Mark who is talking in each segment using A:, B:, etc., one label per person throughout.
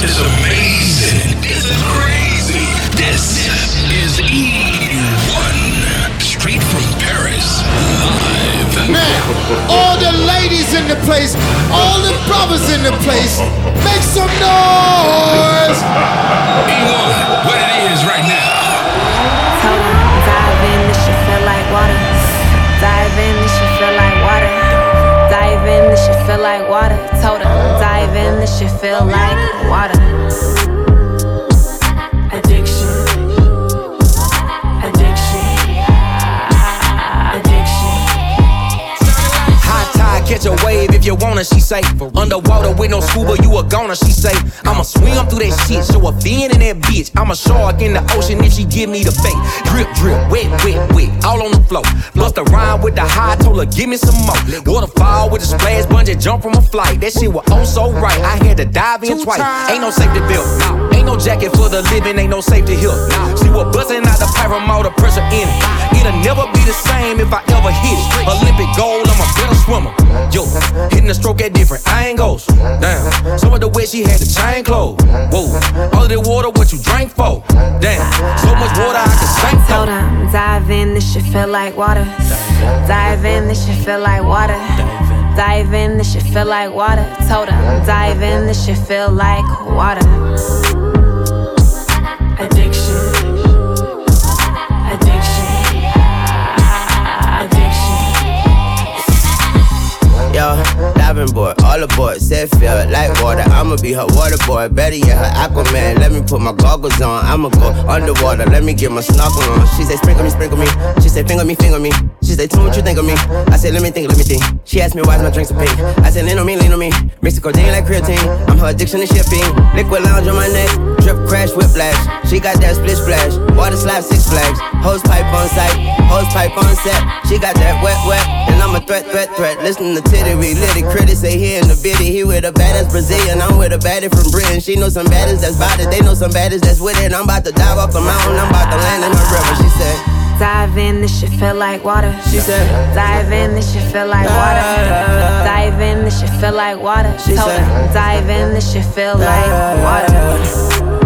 A: This is amazing. This is crazy. This is E1. Straight from Paris. Live.
B: Man, all the ladies in the place, all the brothers in the place, make some noise.
A: E1,
C: shit feel like water. Addiction. Addiction. Addiction.
D: High tide, catch a wave if you wanna, she say. Underwater with no scuba, you a goner, she say. I'ma swim through that shit, show a fin in that bitch. I'm a shark in the ocean if she give me the bait. Drip, drip, wet, wet, wet, all on the floor. Bust a rhyme with the high, told her, give me some more. Waterfall with a splash, bungee jump from a flight. That shit was oh so right, I had to dive in twice. Ain't no safety belt, no. Ain't no jacket for the living, ain't no safety here. She was busting out the all the pressure in it. It'll never be the same if I ever hit it. Olympic gold, I'm a better swimmer. Yo, hitting the stroke at different angles. Damn, some of the way she had the chain closed. Whoa, all of the water, what you drank for? Damn, so much water I could sink for.
C: him, dive in, this shit feel like water. Dive in, this shit feel like water. Dive in, this shit feel like water. Told him, dive in, this shit feel like water. Addiction. Addiction.
E: Yo, diving board, all aboard, said feel like water. I'ma be her water boy, better yet her Aquaman. Let me put my goggles on, I'ma go underwater. Let me get my snorkel on. She say sprinkle me, sprinkle me. She say finger me, finger me. She say tell me what you think of me. I said let me think, let me think. She asked me why's my drinks so pink. I said lean on me, lean on me. Mix the codeine like creatine. I'm her addiction to shipping. Liquid lounge on my neck, drip crash whiplash. She got that split splash, water slap six flags. Hose pipe on site, hose pipe on set. She got that wet wet, and I'm a threat threat threat. Listen to Titty, we lit it. Critics say he in the bitty. He with a baddest Brazilian, I'm with a baddie from Britain. She know some baddies that's about it. They know some baddies that's with it. I'm about to dive off the mountain. I'm about to land in the river. She said.
C: Dive in, this shit feel like water.
E: She said.
C: Dive in, this shit feel like water. Dive in, this shit feel like water.
E: She
C: Told
E: said.
C: dive in, this shit feel like water.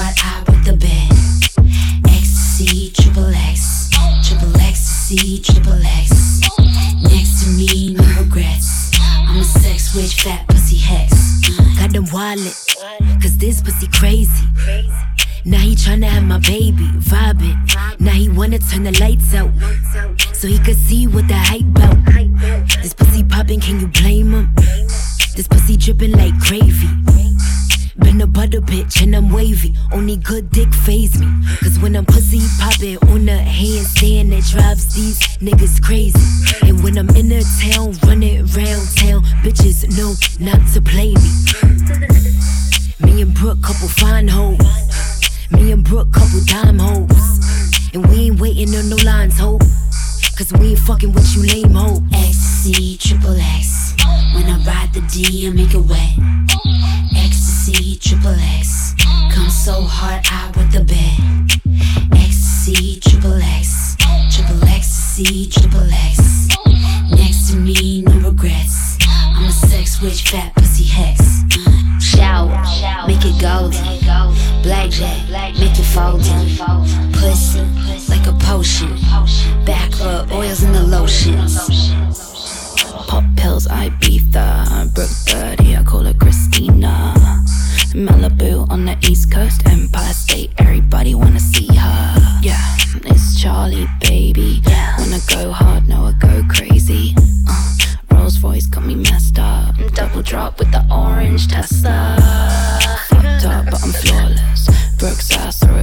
F: Hard, I with the bed. Ecstasy, triple X. Triple ecstasy, triple X. Next to me, no regrets. I'm a sex witch, fat pussy hex.
G: Got them wallet, cause this pussy crazy. Now he tryna have my baby, vibing. Now he wanna turn the lights out, so he could see what the hype about. This pussy popping, can you blame him? This pussy dripping like gravy. Been a butter bitch and I'm wavy. Only good dick phase me. Cause when I'm pussy popping on a handstand that drives these niggas crazy. And when I'm in the town, running around town, bitches know not to play me. Me and Brooke, couple fine hoes. Me and Brooke, couple dime hoes. And we ain't waiting on no lines, ho. Cause we ain't fucking with you lame ho.
F: XC, triple X. When I ride the D, I make it wet.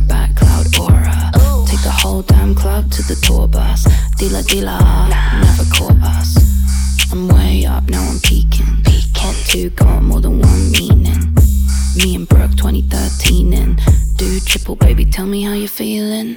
F: Back,
G: cloud aura. Take the whole damn club to the tour bus. Dealer, dealer, ah, never caught us. I'm way up, now I'm peaking. Hot two got more than one meaning. Me and Brooke 2013 and do triple, baby. Tell me how you feeling.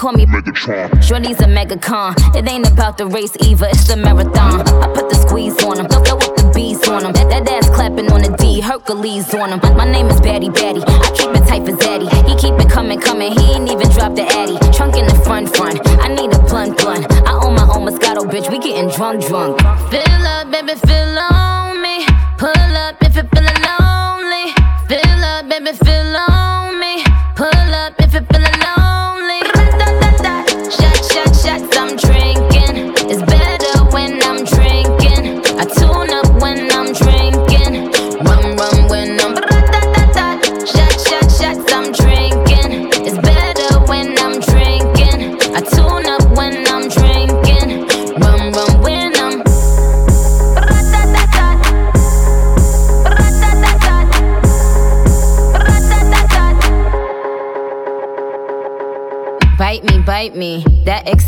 H: Call me Megatron. Shorty's a megacon. It ain't about the race either, it's the marathon. I put the squeeze on him, throw up the bees on him. That, that ass clapping on the D, Hercules on him. My name is Batty Batty. I keep it tight for Zaddy. He keep it coming, coming. He ain't even dropped the Addy. Trunk in the front, front. I need a blunt, blunt. I own my own Moscato, bitch. We getting drunk, drunk. Fill up, baby, fill on me. Pull up if you're feeling lonely. Fill up, baby, fill on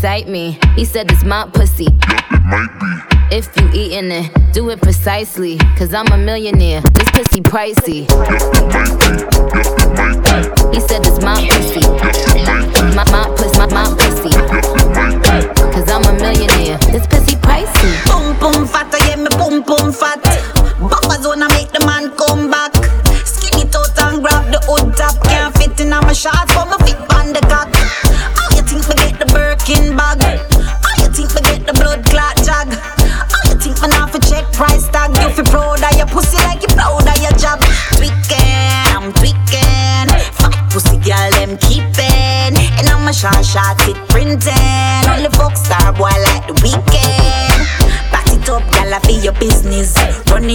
H: excite me. He said it's my pussy. If you eatin' it, do it precisely. Cause I'm a millionaire, this pussy pricey. He said it's my pussy. My, my pussy, my, my pussy. Cause I'm a millionaire, this pussy pricey.
I: Boom boom fat, I yeah me boom boom fat.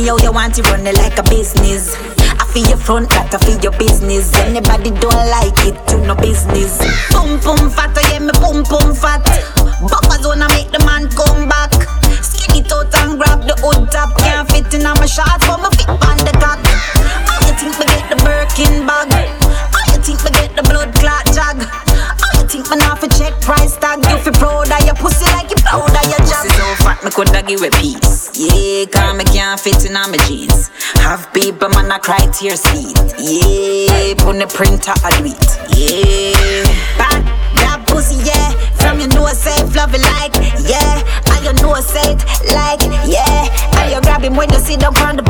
I: How you want it, run it like a business. I feel your front, that I feel your business. Anybody don't like it, you no business. Boom boom fat, I yeah me boom boom fat. Buffer zone, I make the man come back. Skinny out and grab the hood top. Can't fit in on my shorts, but my fit on the cock. How you think we get the Birkin bag? How you think we get the blood clot jag? How you think me not for check price tag? You fi proud of your pussy like you proud of your job. Pussy so fat, me coulda give a piece. Yeah, cause me can't fit in on my jeans. Have people man a cry to your. Yeah, put the printer a do. Yeah, bad that pussy, yeah. From your nose, say love like, yeah. And your nose it like, yeah. And you grab him when you sit down on the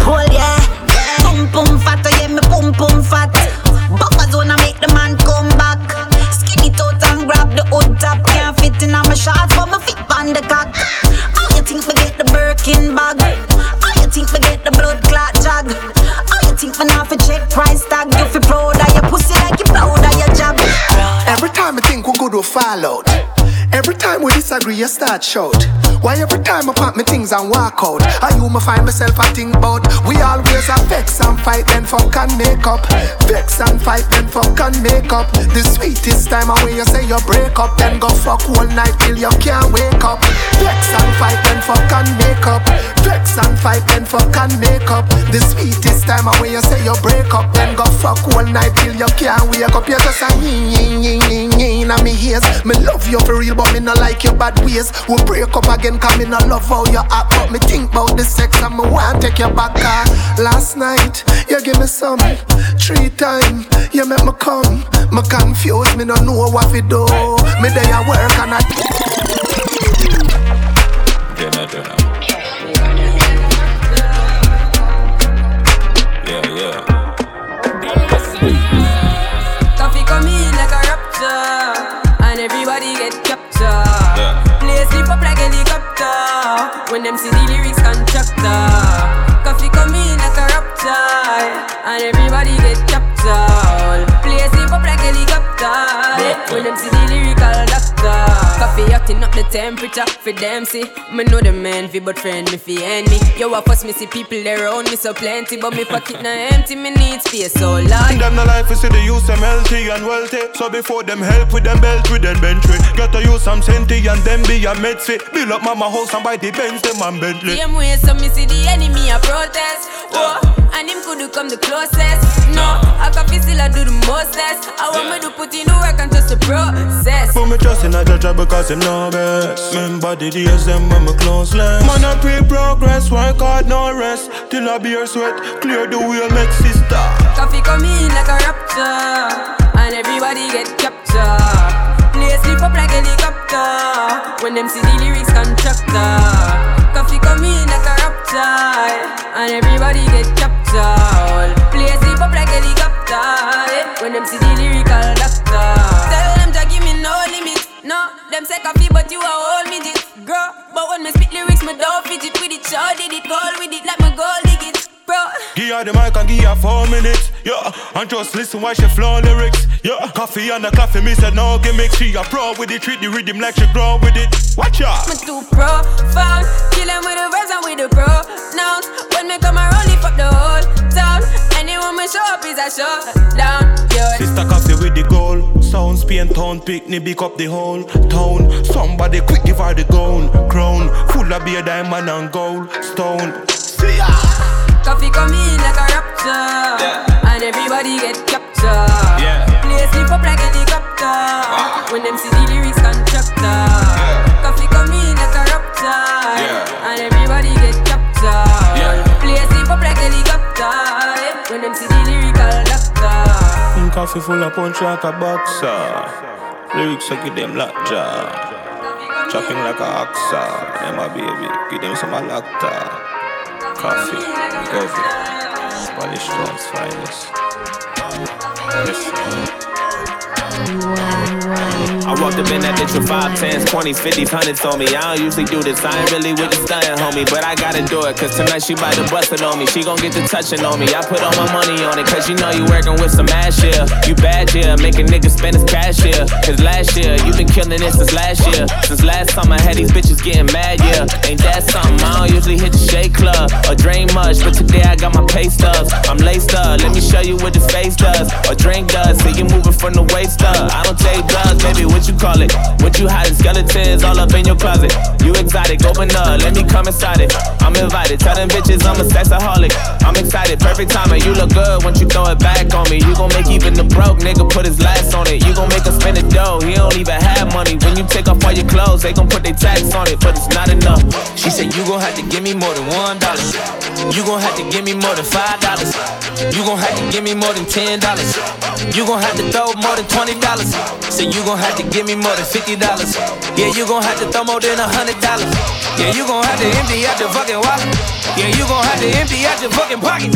J: said disagree, you start shout. Why every time I pack me things and walk out? I you me find myself I think about. We always a vex and fight, then fuck and make up. Vex and fight, then fuck and make up. The sweetest time away you say you break up, then go fuck all night till you can't wake up. Vex and fight, then fuck and make up. Vex and fight, then fuck and make up. The sweetest time away you say you break up, then go fuck all night till you can't wake up. You just a yin yin yin yin yin in me ears. Me love you for real, but me no like your bad ways. We break up again, cause me no love how you act, but me think about the sex and me want take you back. Car. Last night, you give me some three time, you make me come. Me confused, me no know what to do. Me day I work and I.
K: them see the lyrics constructor. Koffee come in like a rapture, and everybody Koffee hotting up the temperature for them see. Me know the man fi but friend me fi enemy. Yo, I first me see people there around me so plenty, but me pocket na empty. Me need space so large.
L: Them no life, we see the use them healthy and wealthy. So before them help with them belt, with them bench with. Get to use some senti and them be a med fit. Build up mama house and buy the Benz, them and Bentley.
K: Same way, so me see the enemy a protest. Whoa, and him could come the closest. No, I can feel still I do the mostest. I want me to put in the work and trust the process.
L: Put me trust in a judge because him no best. Remember the days them when me close less. Man, I pray progress, work hard, no rest. Till I beer sweat, clear the way, make sister.
K: Koffee come in like a rapture, and everybody get captured. Play sleep up like helicopter when them see the lyrics constructor. Koffee come in like a rapture, and everybody get captured. Play sleep up like helicopter eh? when them see the them say Koffee, but you a whole midget, girl. But when me spit lyrics, me don't fidget with it. Sure did it, goal with it, like my bro.
L: Give her the mic and give her four minutes, yeah. And just listen while she flow lyrics, yeah. Koffee and the coffee, me said no gimmick. She a pro with it, treat the rhythm like she grow with it. Watch out.
K: Me too profound, kill with the verse and with the pronouns. When me come around, lift up the whole town. Anyone me show up is a showdown, yeah.
L: Sister Koffee with the goal. Sound Spain town, picnic, pick up the whole town. Somebody quick give her the gold crown. Full of beer, diamond and gold stone. See ya.
K: Koffee come in like a and everybody get captured.
M: Yeah.
K: Play sleep up like helicopter when them see the lyrics constructor. Koffee come in like a rapture,
M: Yeah.
K: and everybody get captured.
M: Yeah.
K: Play sleep up like helicopter when them see the lyrical doctor.
L: Think Koffee full of punch like a boxer. Lyrics I give them lockjaw. Chopping like a oxa. Them a baby, give them some lacta. Koffee, weil ich stolz, weil ich.
N: I walked up in that bitch with five, tens, twenties, fifties, hundreds on me. I don't usually do this. I ain't really with the stunning, homie, but I gotta do it. Cause tonight she bout to bust it on me. She gon' get to touching on me. I put all my money on it, cause you know you working with some ass here. You bad yeah, making niggas spend his cash here. Cause last year, you been killing it since last year. Since last summer, I had these bitches getting mad, yeah. Ain't that something? I don't usually hit the shake club or drain much, but today I got my pay stubs. I'm laced up, let me show you what this face does. Or drink does, see you moving from the waist up. I don't take drugs, call it? What you hiding? Skeletons all up in your closet. You exotic, open up, let me come inside it. I'm invited, tell them bitches I'm a sexaholic. I'm excited, perfect timing, you look good once you throw it back on me. You gon' make even the broke nigga put his last on it. You gon' make us spend the dough, he don't even have money. When you take off all your clothes, they gon' put their tax on it, but it's not enough. She said, You gon' have to give me more than one dollar. You gon' have to give me more than five dollars. You gon' have to give me more than ten dollars. You gon' have to throw more than twenty dollars. So you gon' have to give me more than fifty dollars. Yeah, you gon' have to throw more than a hundred dollars. Yeah, you gon' have to empty out your fucking wallet. Yeah, you gon' have to empty out your fucking pocket.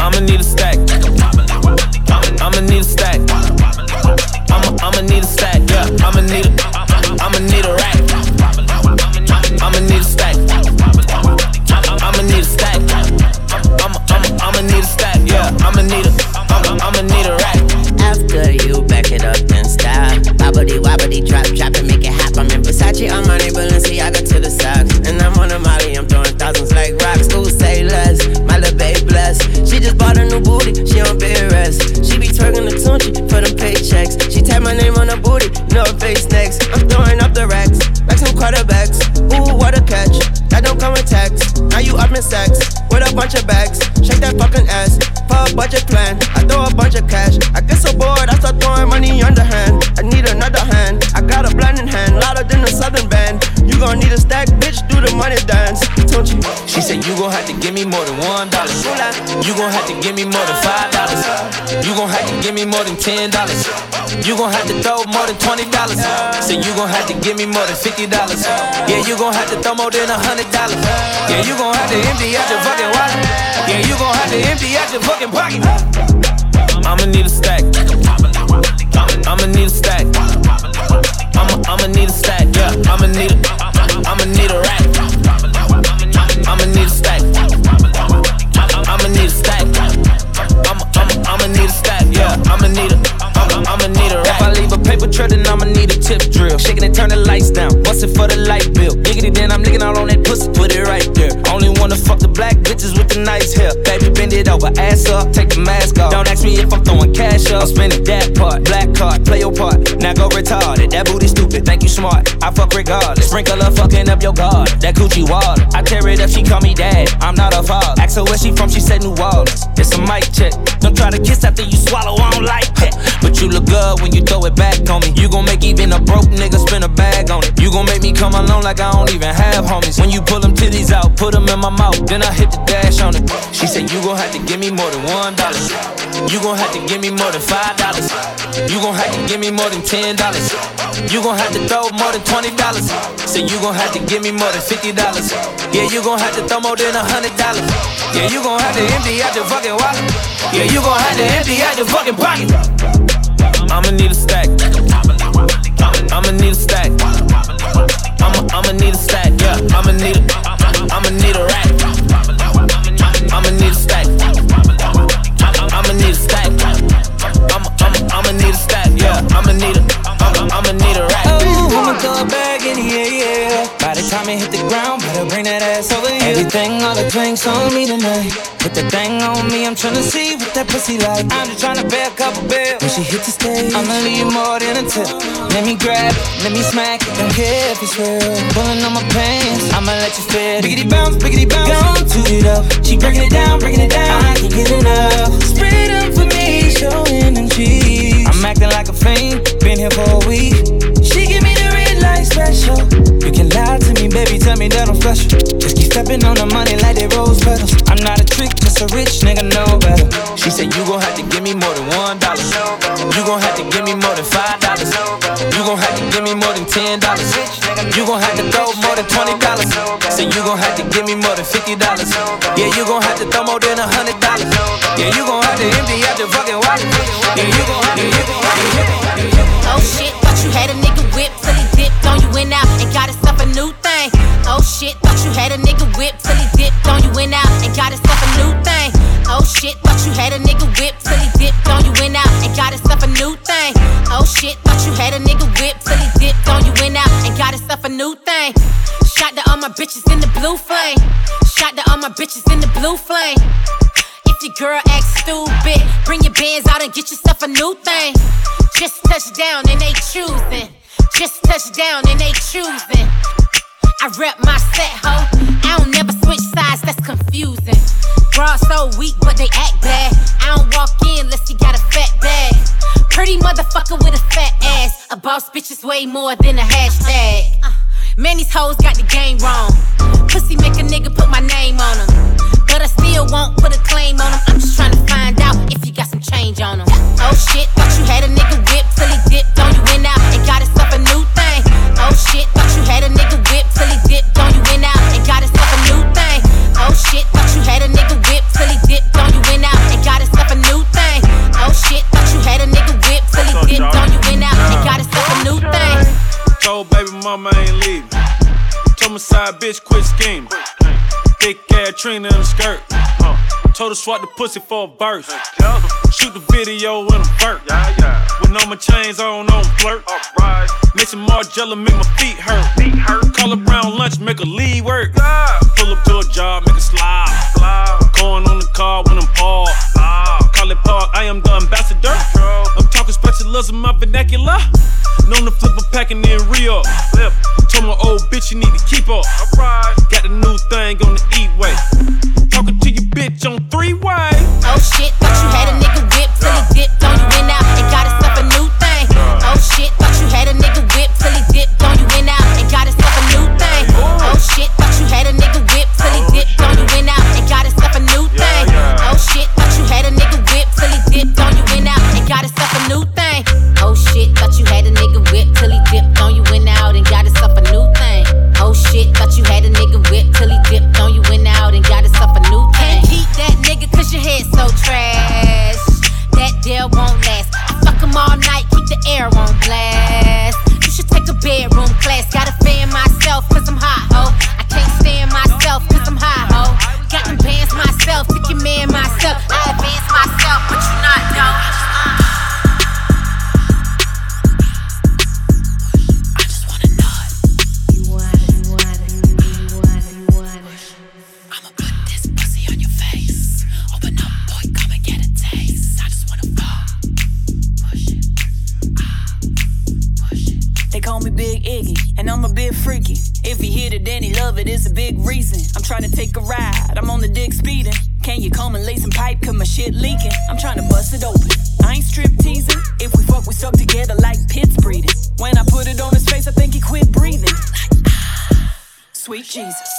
N: I'ma need a stack. I'ma need a stack. I'ma I'ma need a stack. Yeah, I'ma need a I'ma need a rack. I'ma need a stack. I'ma
E: need a stack.
N: Ten dollars. You gon' have to throw more than twenty dollars. Say you gon' have to give me more than fifty dollars. Yeah, you gon' have to throw more than a hundred dollars. Yeah, you gon' have to empty out your fucking wallet. Yeah, you gon' have to empty out your fucking pocket. I'ma need a stack. I'ma need a stack. I'ma I'ma need a stack. Yeah, I'ma need a I'ma need a rack. I'ma need a stack. A paper then I'ma need a tip drill. Shaking and turn the lights down. Bust it for the light bill. Giggity, then I'm licking out on that pussy. Put it right there. Only wanna fuck the black bitches with the nice hair. Baby, bend it over, ass up, take the mask off. Don't ask me if I'm throwing cash up. I'm spending that part, black card, play your part. Now go retarded. That booty stupid, think you smart. I fuck regardless. Sprinkle her fucking up your guard. That Gucci wall. I tear it up, she call me dad. I'm not a father. Ask her where she from, she said New Orleans. It's a mic check. Don't try to kiss after you swallow, I don't like that. But you look good when you throw it back on me. You gon' make even a broke nigga spin a bag on it. You gon' make me come alone like I don't even have homies. When you pull them titties out, put them in my mouth, then I hit the on it. She said you gon' have to give me more than one dollar. You gon' have to give me more than five dollars. You gon' have to give me more than ten dollars. You gon' have to throw more than twenty dollars. Say you gon' have to give me more than fifty dollars. Yeah, you gon' have to throw more than a hundred dollars. Yeah, you gon' have to empty out your fucking wallet. Yeah, you gon' have to empty out your fucking pocket. I'ma need a stack. I'ma need a stack. I'ma I'ma need a stack. Yeah, I'ma need a I'ma need a rack. Yeah, I'ma need a I'ma I'ma need a rack.
O: Ooh, I'ma throw it back in the air, yeah. By the time it hit the ground, better bring that ass over here. Everything, all the drinks on me tonight. Put that thing on me, I'm tryna see what that pussy like. I'm just tryna pay a couple bills. When she hit the stage, I'ma leave more than a tip. Let me grab it, let me smack it. Don't care if it's real. Pulling on my pants, I'ma let you feel it. Biggity bounce, biggity bounce. Gon' toot it up. She breaking it down, breaking it down. I can't get enough. Spread up for me, showing them cheese. I'm acting like a fiend, been here for a week. She give me the red light special. You can lie to me, baby, tell me that I'm special. Just keep stepping on the money like they rose petals. I'm not a trick, just a rich nigga, know better.
N: She said you gon' have to give me more than one dollar. You gon' have to give me more than five dollars. You gon' have to give me more than ten dollars. You gon' have to throw more than twenty dollars. Say you gon' have to give me more than fifty dollars. Yeah, you gon' have to throw more than a hundred dollars. Yeah, you gon' have to empty out your fucking wallet. Yeah, you gon'
P: Just touch down and they choosing. I rep my set, ho. I don't never switch sides, that's confusing. Bra so weak, but they act bad. I don't walk in unless you got a fat bag. Pretty motherfucker with a fat ass. A boss bitch is way more than a hashtag. Uh, man, these hoes got the game wrong. Pussy make a nigga
L: Swat the pussy for a verse. Shoot the video in a vert. With all my chains on, on flirt. Make some Margiela, make my feet hurt. Call her around lunch, make her leave work. Pull up to a job, make her slide. Corn on the car when I'm parked. Call it park, I am the ambassador. I'm talking specialism, my vernacular.
Q: Known to flip a pack and then re up. Told my old bitch you need to keep up. Got the new thing on the E way. Talking to you bitch on three way.
P: Oh shit, thought you had a nigga whip till he dipped on you went out and got himself a new thing. Oh shit, thought you had a nigga whip till he dipped on you went out and got himself a new thing. Oh shit, thought you had a myself, your man myself. I advance myself, but you not, though.
R: It, it's a big reason. I'm trying to take a ride, I'm on the dick speeding. Can you come and lay some pipe, cause my shit leaking? I'm trying to bust it open. I ain't strip teasing. If we fuck, we stuck together like pits breeding. When I put it on his face, I think he quit breathing. Sweet Jesus.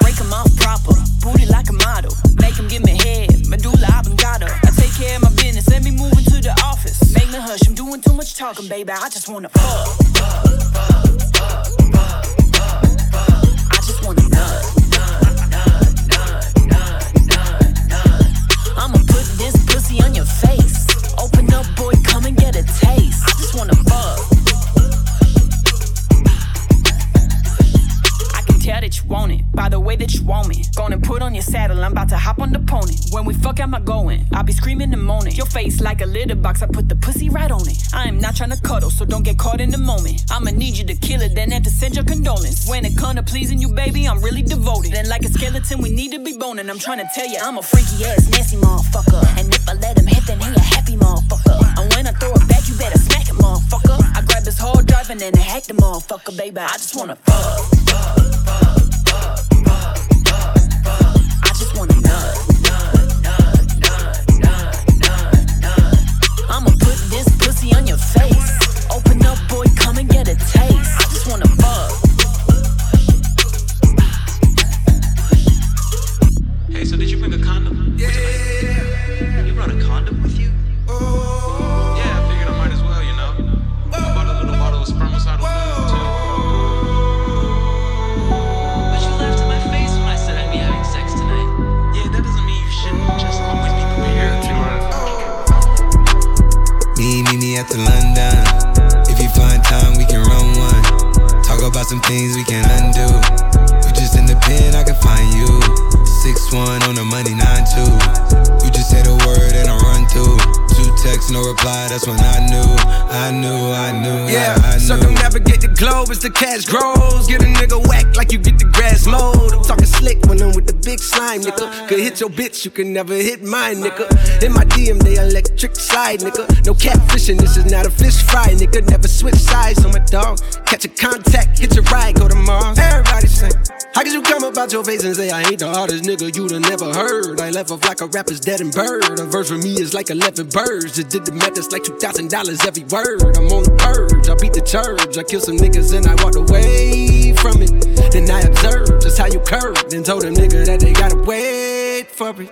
R: Break him off proper, booty like a model. Make him give me head, medulla oblongata. I take care of my business, let me move into the office. Make me hush, I'm doing too much talking, baby. I just wanna fuck. I box, I put the pussy right on it. I am not trying to cuddle, so don't get caught in the moment. I'ma need you to kill it, then have to send your condolence. When it come to pleasing you, baby, I'm really devoted. Then like a skeleton, we need to be boning. I'm trying to tell you, I'm a freaky ass, nasty motherfucker. And if I let him hit, then he a happy motherfucker. And when I throw it back, you better smack it, motherfucker. I grab this hard drive and then I hack the motherfucker, baby. I just wanna fuck. I
S: like you get the grass mowed. I'm talking slick when I'm with the big slime, nigga. Could hit your bitch, you can never hit mine, nigga. In my DM, they electric slide, nigga. No catfishing, this is not a fish fry, nigga. Never switch sides on my dog. Catch a contact, hit your ride, go to Mars. Everybody say, How could you come about your face and say I ain't the hardest nigga you'd have never heard? I left off like a rapper's dead and bird. A verse for me is like 11 birds. Just did the math, it's like $2,000 every word. I'm on the purge, I beat the church. I kill some niggas and I walked away from it. Then I observed just how you curved and told a nigga that they gotta wait for it.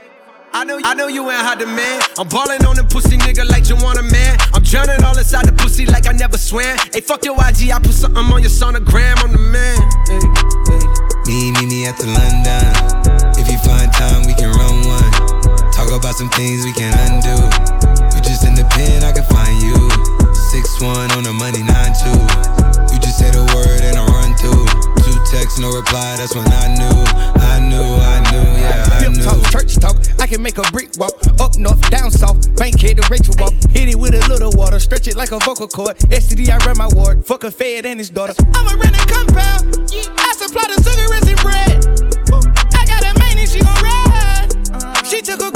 S: I know, you, I know you ain't hot demand. I'm ballin' on the pussy nigga like you want a man. I'm drowning all inside the pussy like I never swam. Hey, fuck your IG, I put something on your sonogram. I'm the man. Hey, hey.
T: Me, me, me at the London. If you find time, we can run one. Talk about some things we can undo. You just in the pen, That's when I knew, I knew, I knew, yeah, I
U: Hip talk, church talk. I can make a brick walk. Up north, down south. bank Bankhead to Rachel walk. Hit it with a little water. Stretch it like a vocal cord. STD, I ran my ward. Fuck a fed and his daughter. I'm a rented compound. I supply the cigarettes and bread. I got a main and she gon' ride. She took a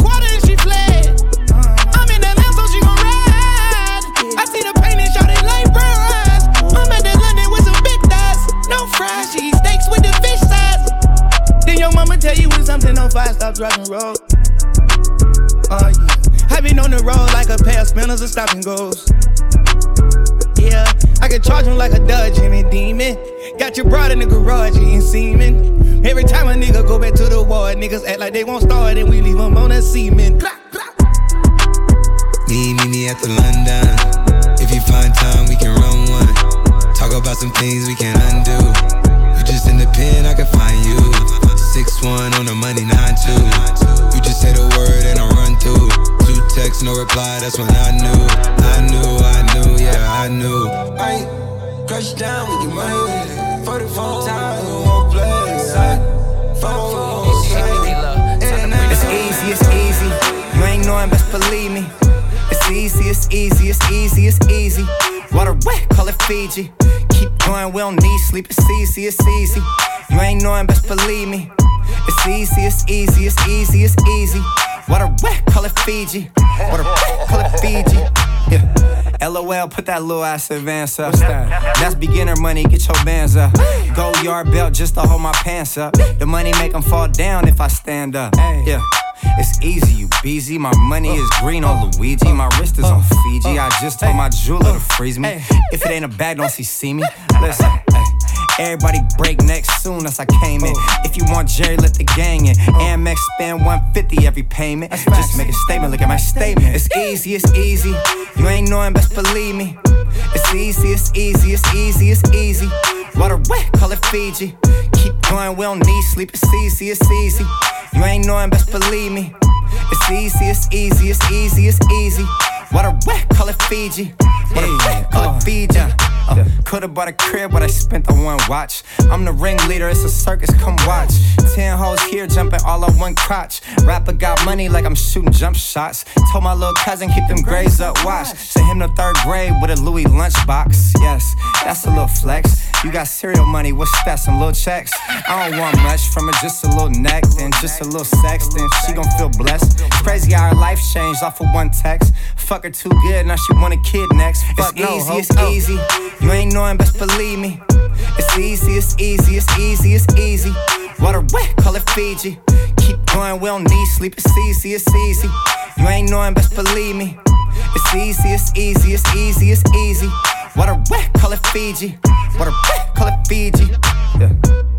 U: stop, drop, and roll. Oh yeah. I been on the road like a pair of spinners and stop and goes. Yeah, I can charge him like a Dodge Jimmy Demon. Got your broad in the garage eating semen. Every time a nigga go back to the ward, niggas act like they won't start and we leave them on that semen.
T: Me, me, me at the London. If you find time, we can run one. Talk about some things we can undo. You just in the pen, I can find you. Six one on the money, nine two. You just say the word and I run through. Two texts, no reply. That's when I knew, I knew, I knew, yeah, I knew. I crush down with your money. For the phone time, we won't play.
V: It's easy, it's easy. You ain't knowing, best believe me. It's easy, it's easy, it's easy, it's easy. Water wet, call it Fiji. Keep going, we don't need sleep. It's easy, it's easy. You ain't knowing, best believe me. It's easy, it's easy, it's easy, it's easy. Water wet, call it Fiji. Water wet, call it Fiji. Yeah. LOL, put that little ass advance up. That's beginner money, get your bands up. Gold yard belt just to hold my pants up. The money make them fall down if I stand up. Yeah. It's easy, you busy. My money is green on Luigi. My wrist is on Fiji. I just told my jeweler to freeze me. If it ain't a bag, don't see see me. Listen, everybody break neck soon as I came in. Oh. If you want Jerry, let the gang in. Oh. Amex spend 150 every payment. Just make a statement, look at my statement. It's easy, it's easy. You ain't knowing, best believe me. It's easy, it's easy, it's easy, it's easy. Water wet, call it Fiji. Keep going, we don't need sleep. It's easy, it's easy. You ain't knowing, best believe me. It's easy, it's easy, it's easy, it's easy. Water wet, call it Fiji. Water wet, call it Fiji. Uh, Could've bought a crib, but I spent on one watch. I'm the ringleader, it's a circus, come watch. Ten hoes here jumping all on one crotch. Rapper got money like I'm shooting jump shots. Told my little cousin keep them grades up, watch. Sent him to third grade with a Louis lunchbox. Yes, that's a little flex. You got cereal money, what's that? Some little checks? I don't want much from her, just a little neck, then just a little sex, then she gon' feel blessed. Crazy how her life changed off of one text. Fuck her too good, now she want a kid next. Fuck it's easy, it's easy. You ain't knowing, best believe me. It's easy, it's easy, it's easy, it's easy. Water wet, call it Fiji. Keep going, we don't need sleep. It's easy, it's easy. You ain't knowing, best believe me. It's easy, it's easy, it's easy, it's easy. Water wet, call it Fiji. Water wet, call it Fiji. Yeah.